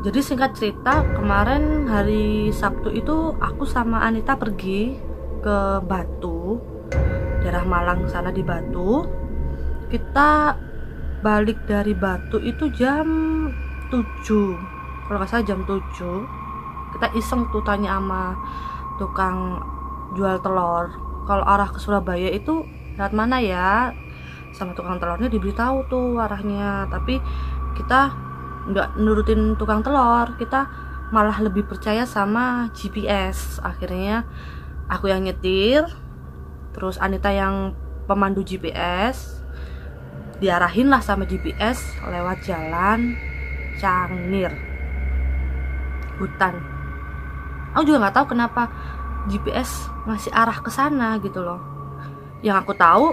jadi singkat cerita kemarin hari Sabtu itu aku sama Anita pergi ke Batu daerah Malang sana di Batu. Kita balik dari Batu itu jam 7 kalau nggak salah jam 7 kita iseng tuh tanya sama tukang jual telur. Kalau arah ke Surabaya itu lewat mana ya? Sama tukang telurnya diberitahu tuh arahnya. Tapi kita nggak nurutin tukang telur kita malah lebih percaya sama GPS akhirnya aku yang nyetir terus Anita yang pemandu GPS diarahin lah sama GPS lewat jalan Cangir hutan. Aku juga nggak tahu kenapa GPS ngasih arah ke sana gitu loh. Yang aku tahu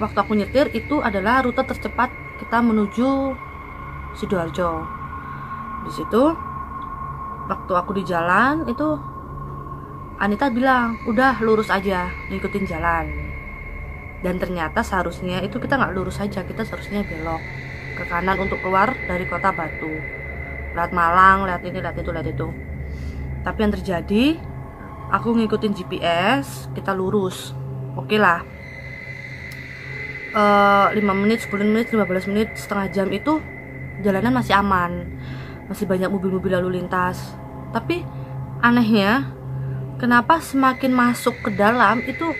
waktu aku nyetir itu adalah rute tercepat kita menuju sidoarjo. Di situ waktu aku di jalan itu Anita bilang udah lurus aja ngikutin jalan. Dan ternyata seharusnya itu kita nggak lurus aja kita seharusnya belok ke kanan untuk keluar dari kota Batu. Lihat Malang lihat ini lihat itu lihat itu. Tapi yang terjadi aku ngikutin GPS kita lurus. Oke okay lah. Uh, 5 menit 10 menit 15 menit setengah jam itu jalanan masih aman. Masih banyak mobil-mobil lalu lintas. Tapi anehnya kenapa semakin masuk ke dalam itu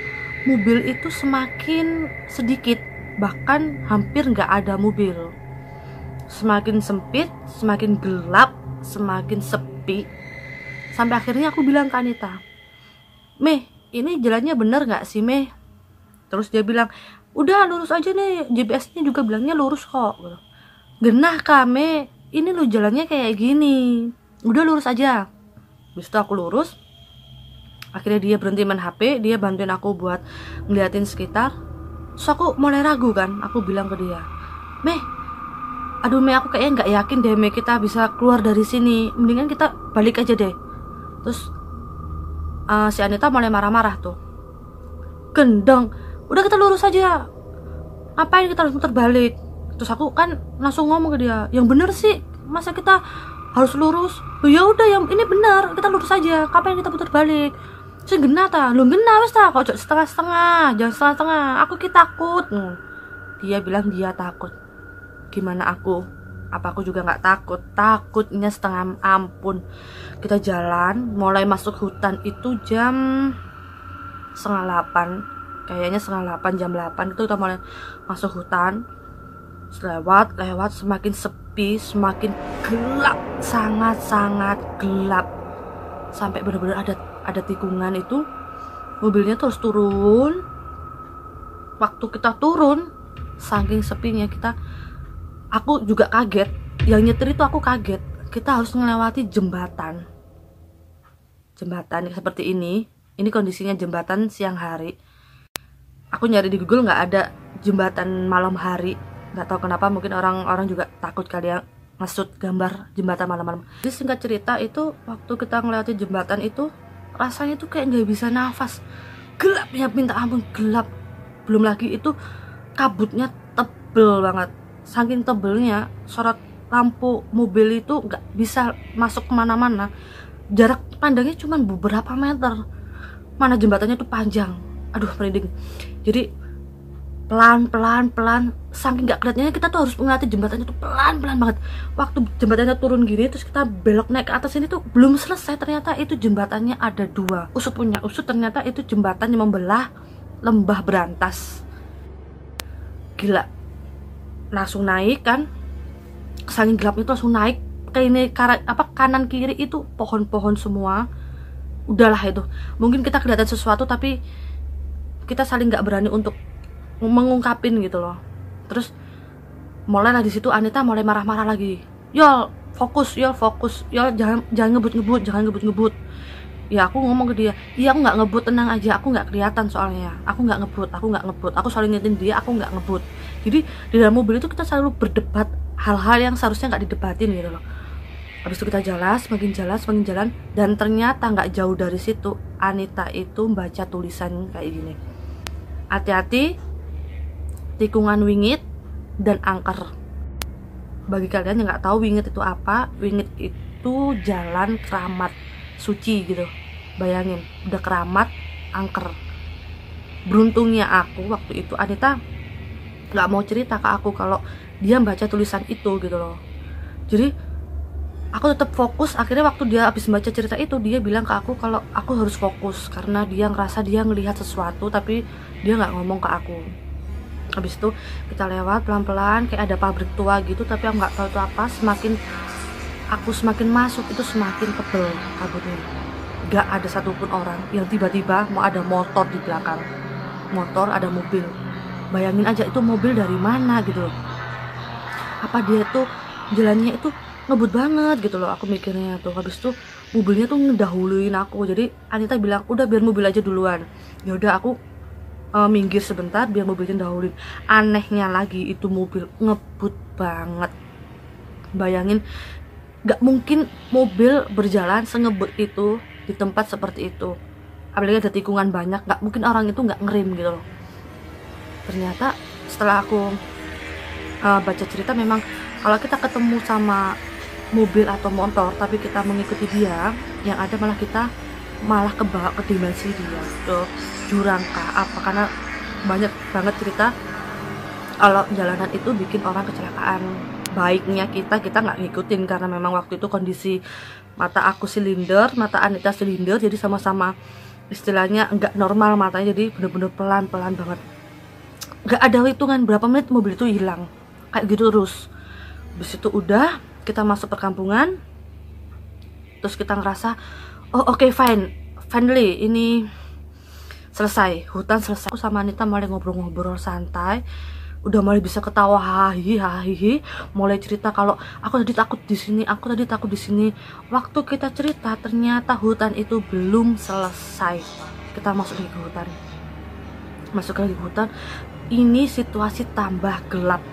mobil itu semakin sedikit bahkan hampir nggak ada mobil. Semakin sempit semakin gelap semakin sepi. Sampai akhirnya aku bilang ke Anita Meh ini jalannya bener nggak sih Meh? Terus dia bilang udah lurus aja nih GPS-nya juga bilangnya lurus kok genah kame ini lo jalannya kayak gini. Udah lurus aja. Habis itu aku lurus. Akhirnya dia berhenti main HP dia bantuin aku buat ngeliatin sekitar. Terus aku mulai ragu kan. Aku bilang ke dia Meh aduh Meh aku kayaknya nggak yakin deh Meh kita bisa keluar dari sini. Mendingan kita balik aja deh. Terus uh, si Anita mulai marah-marah tuh. Gendeng udah kita lurus aja. Ngapain kita harus muter balik terus aku kan langsung ngomong ke dia yang bener sih masa kita harus lurus? Oh, ya udah yang ini benar kita lurus aja kapan kita putar balik? Saya gena ta lu gena wes ta kok setengah setengah jangan setengah setengah aku kita takut. Hmm. dia bilang dia takut. Gimana aku? Apa aku juga nggak takut? Takutnya setengah ampun. Kita jalan mulai masuk hutan itu jam setengah delapan. Kayaknya setengah delapan jam delapan itu kita mulai masuk hutan lewat lewat semakin sepi semakin gelap sangat sangat gelap. Sampai benar-benar ada ada tikungan itu. Mobilnya terus turun. Waktu kita turun saking sepinya kita aku juga kaget. Yang nyetir itu aku kaget. Kita harus melewati jembatan. Jembatan seperti ini ini kondisinya jembatan siang hari. Aku nyari di Google nggak ada jembatan malam hari nggak tahu kenapa mungkin orang-orang juga takut kali ya ngesut gambar jembatan malam-malam. Jadi singkat cerita itu waktu kita ngeliatin jembatan itu rasanya tuh kayak nggak bisa nafas. Gelap ya minta ampun gelap. Belum lagi itu kabutnya tebel banget. Saking tebelnya sorot lampu mobil itu nggak bisa masuk ke mana-mana. Jarak pandangnya cuma beberapa meter. Mana jembatannya tuh panjang. Aduh merinding. Jadi pelan pelan. Pelan saking nggak kelihatannya kita tuh harus mengatasi jembatannya tuh pelan pelan banget. Waktu jembatannya turun gini terus kita belok naik ke atas ini tuh belum selesai. Ternyata itu jembatannya ada dua. Usut punya usut ternyata itu jembatan yang membelah lembah berantas. Gila. Langsung naik kan. Saking gelap itu langsung naik ke ini apa kanan kiri itu pohon-pohon semua. Udahlah itu. Mungkin kita kelihatan sesuatu tapi kita saling nggak berani untuk mengungkapin gitu loh. Terus mulai lah di situ Anita mulai marah-marah lagi. Yol fokus yol fokus. Yol jangan jangan ngebut-ngebut jangan ngebut-ngebut. Ya aku ngomong ke dia iya aku nggak ngebut tenang aja. Aku nggak kelihatan soalnya. Aku nggak ngebut aku nggak ngebut. Aku selalu ngingetin dia aku nggak ngebut. Jadi di dalam mobil itu kita selalu berdebat hal-hal yang seharusnya nggak didebatin gitu loh. Habis itu kita jalan semakin jalan semakin jalan dan ternyata nggak jauh dari situ Anita itu membaca tulisan kayak gini. Hati-hati tikungan wingit dan angker. Bagi kalian yang nggak tahu wingit itu apa wingit itu jalan keramat suci gitu. Bayangin udah keramat angker. Beruntungnya aku waktu itu Anita nggak mau cerita ke aku kalau dia baca tulisan itu gitu loh. Jadi aku tetap fokus. Akhirnya waktu dia habis baca cerita itu dia bilang ke aku kalau aku harus fokus karena dia ngerasa dia ngelihat sesuatu tapi dia nggak ngomong ke aku habis itu kita lewat pelan-pelan kayak ada pabrik tua gitu tapi aku nggak tahu itu apa. Semakin aku semakin masuk itu semakin tebel kabutnya. Nggak ada satupun orang yang tiba-tiba mau ada motor di belakang. Motor ada mobil. Bayangin aja itu mobil dari mana gitu loh. Apa dia tuh jalannya itu ngebut banget gitu loh aku mikirnya tuh. Habis tuh mobilnya tuh ngedahuluin aku. Jadi Anita bilang udah biar mobil aja duluan. Ya udah aku uh, minggir sebentar biar mobilnya dahuluin. Anehnya lagi itu mobil ngebut banget. Bayangin nggak mungkin mobil berjalan sengebut itu di tempat seperti itu. Apalagi ada tikungan banyak nggak mungkin orang itu nggak ngerem gitu loh. Ternyata setelah aku uh, baca cerita memang kalau kita ketemu sama mobil atau motor tapi kita mengikuti dia yang ada malah kita malah kebawa ke dimensi dia. Ke jurang kah apa? Karena banyak banget cerita kalau jalanan itu bikin orang kecelakaan. Baiknya kita kita nggak ngikutin karena memang waktu itu kondisi mata aku silinder mata Anita silinder jadi sama-sama istilahnya nggak normal matanya. Jadi bener-bener pelan-pelan banget. Nggak ada hitungan berapa menit mobil itu hilang. Kayak gitu terus. Habis itu udah kita masuk perkampungan. Terus kita ngerasa oh oke okay, fine. Finally ini selesai. Hutan selesai. Aku sama Anita mulai ngobrol-ngobrol santai. Udah mulai bisa ketawa hahi hahi mulai cerita kalau aku tadi takut di sini aku tadi takut di sini. Waktu kita cerita ternyata hutan itu belum selesai. Kita masuk lagi ke hutan. Masuk lagi ke hutan. Ini situasi tambah gelap.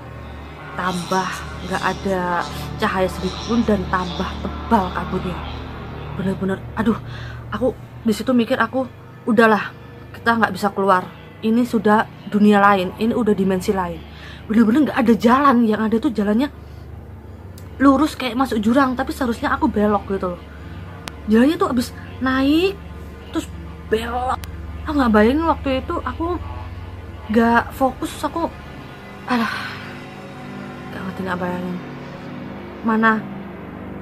Tambah nggak ada cahaya sedikit pun dan tambah tebal kabutnya bener-bener aduh aku di situ mikir aku udahlah kita nggak bisa keluar. Ini sudah dunia lain ini udah dimensi lain. Bener-bener nggak ada jalan yang ada tuh jalannya lurus kayak masuk jurang tapi seharusnya aku belok gitu loh. Jalannya tuh abis naik terus belok. Aku nggak bayangin waktu itu aku nggak fokus aku alah gak ngerti nggak bayangin. Mana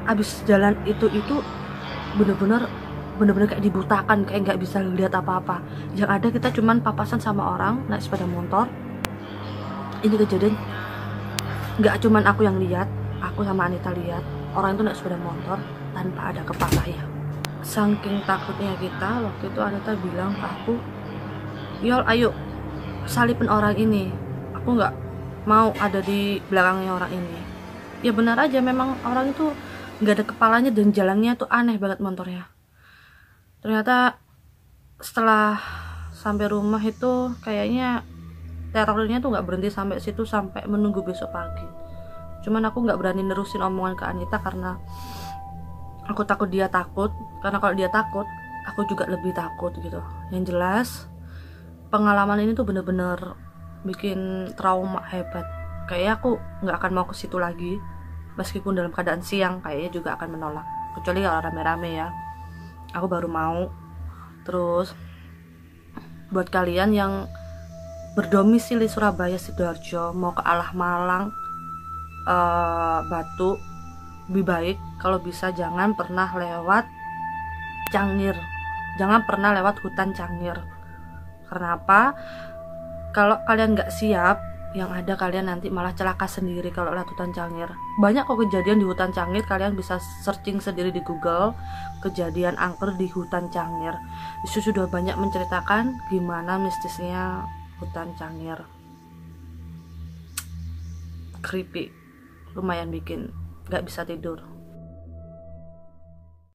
abis jalan itu itu bener-bener bener-bener kayak dibutakan kayak nggak bisa lihat apa-apa. Yang ada kita cuman papasan sama orang naik sepeda motor. Ini kejadian nggak cuman aku yang lihat aku sama Anita lihat. Orang itu naik sepeda motor tanpa ada kepala ya. Saking takutnya kita waktu itu Anita bilang ke aku Yol ayo salipin orang ini. Aku nggak mau ada di belakangnya orang ini. Ya benar aja memang orang itu nggak ada kepalanya dan jalannya tuh aneh banget motornya. Ternyata setelah sampai rumah itu kayaknya terornya tuh nggak berhenti sampai situ sampai menunggu besok pagi. Cuman aku nggak berani nerusin omongan ke Anita karena aku takut dia takut. Karena kalau dia takut aku juga lebih takut gitu. Yang jelas pengalaman ini tuh bener-bener bikin trauma hebat. Kayaknya aku nggak akan mau ke situ lagi meskipun dalam keadaan siang kayaknya juga akan menolak. Kecuali kalau rame-rame ya. Aku baru mau. Terus buat kalian yang berdomisili Surabaya Sidoarjo mau ke Alah Malang uh, Batu lebih baik kalau bisa jangan pernah lewat Cangir. Jangan pernah lewat hutan Cangir. Karena apa? Kalau kalian nggak siap yang ada kalian nanti malah celaka sendiri kalau lihat hutan cangir. Banyak kok kejadian di hutan cangir kalian bisa searching sendiri di google kejadian angker di hutan cangir. Itu sudah banyak menceritakan gimana mistisnya hutan cangir. Creepy lumayan bikin nggak bisa tidur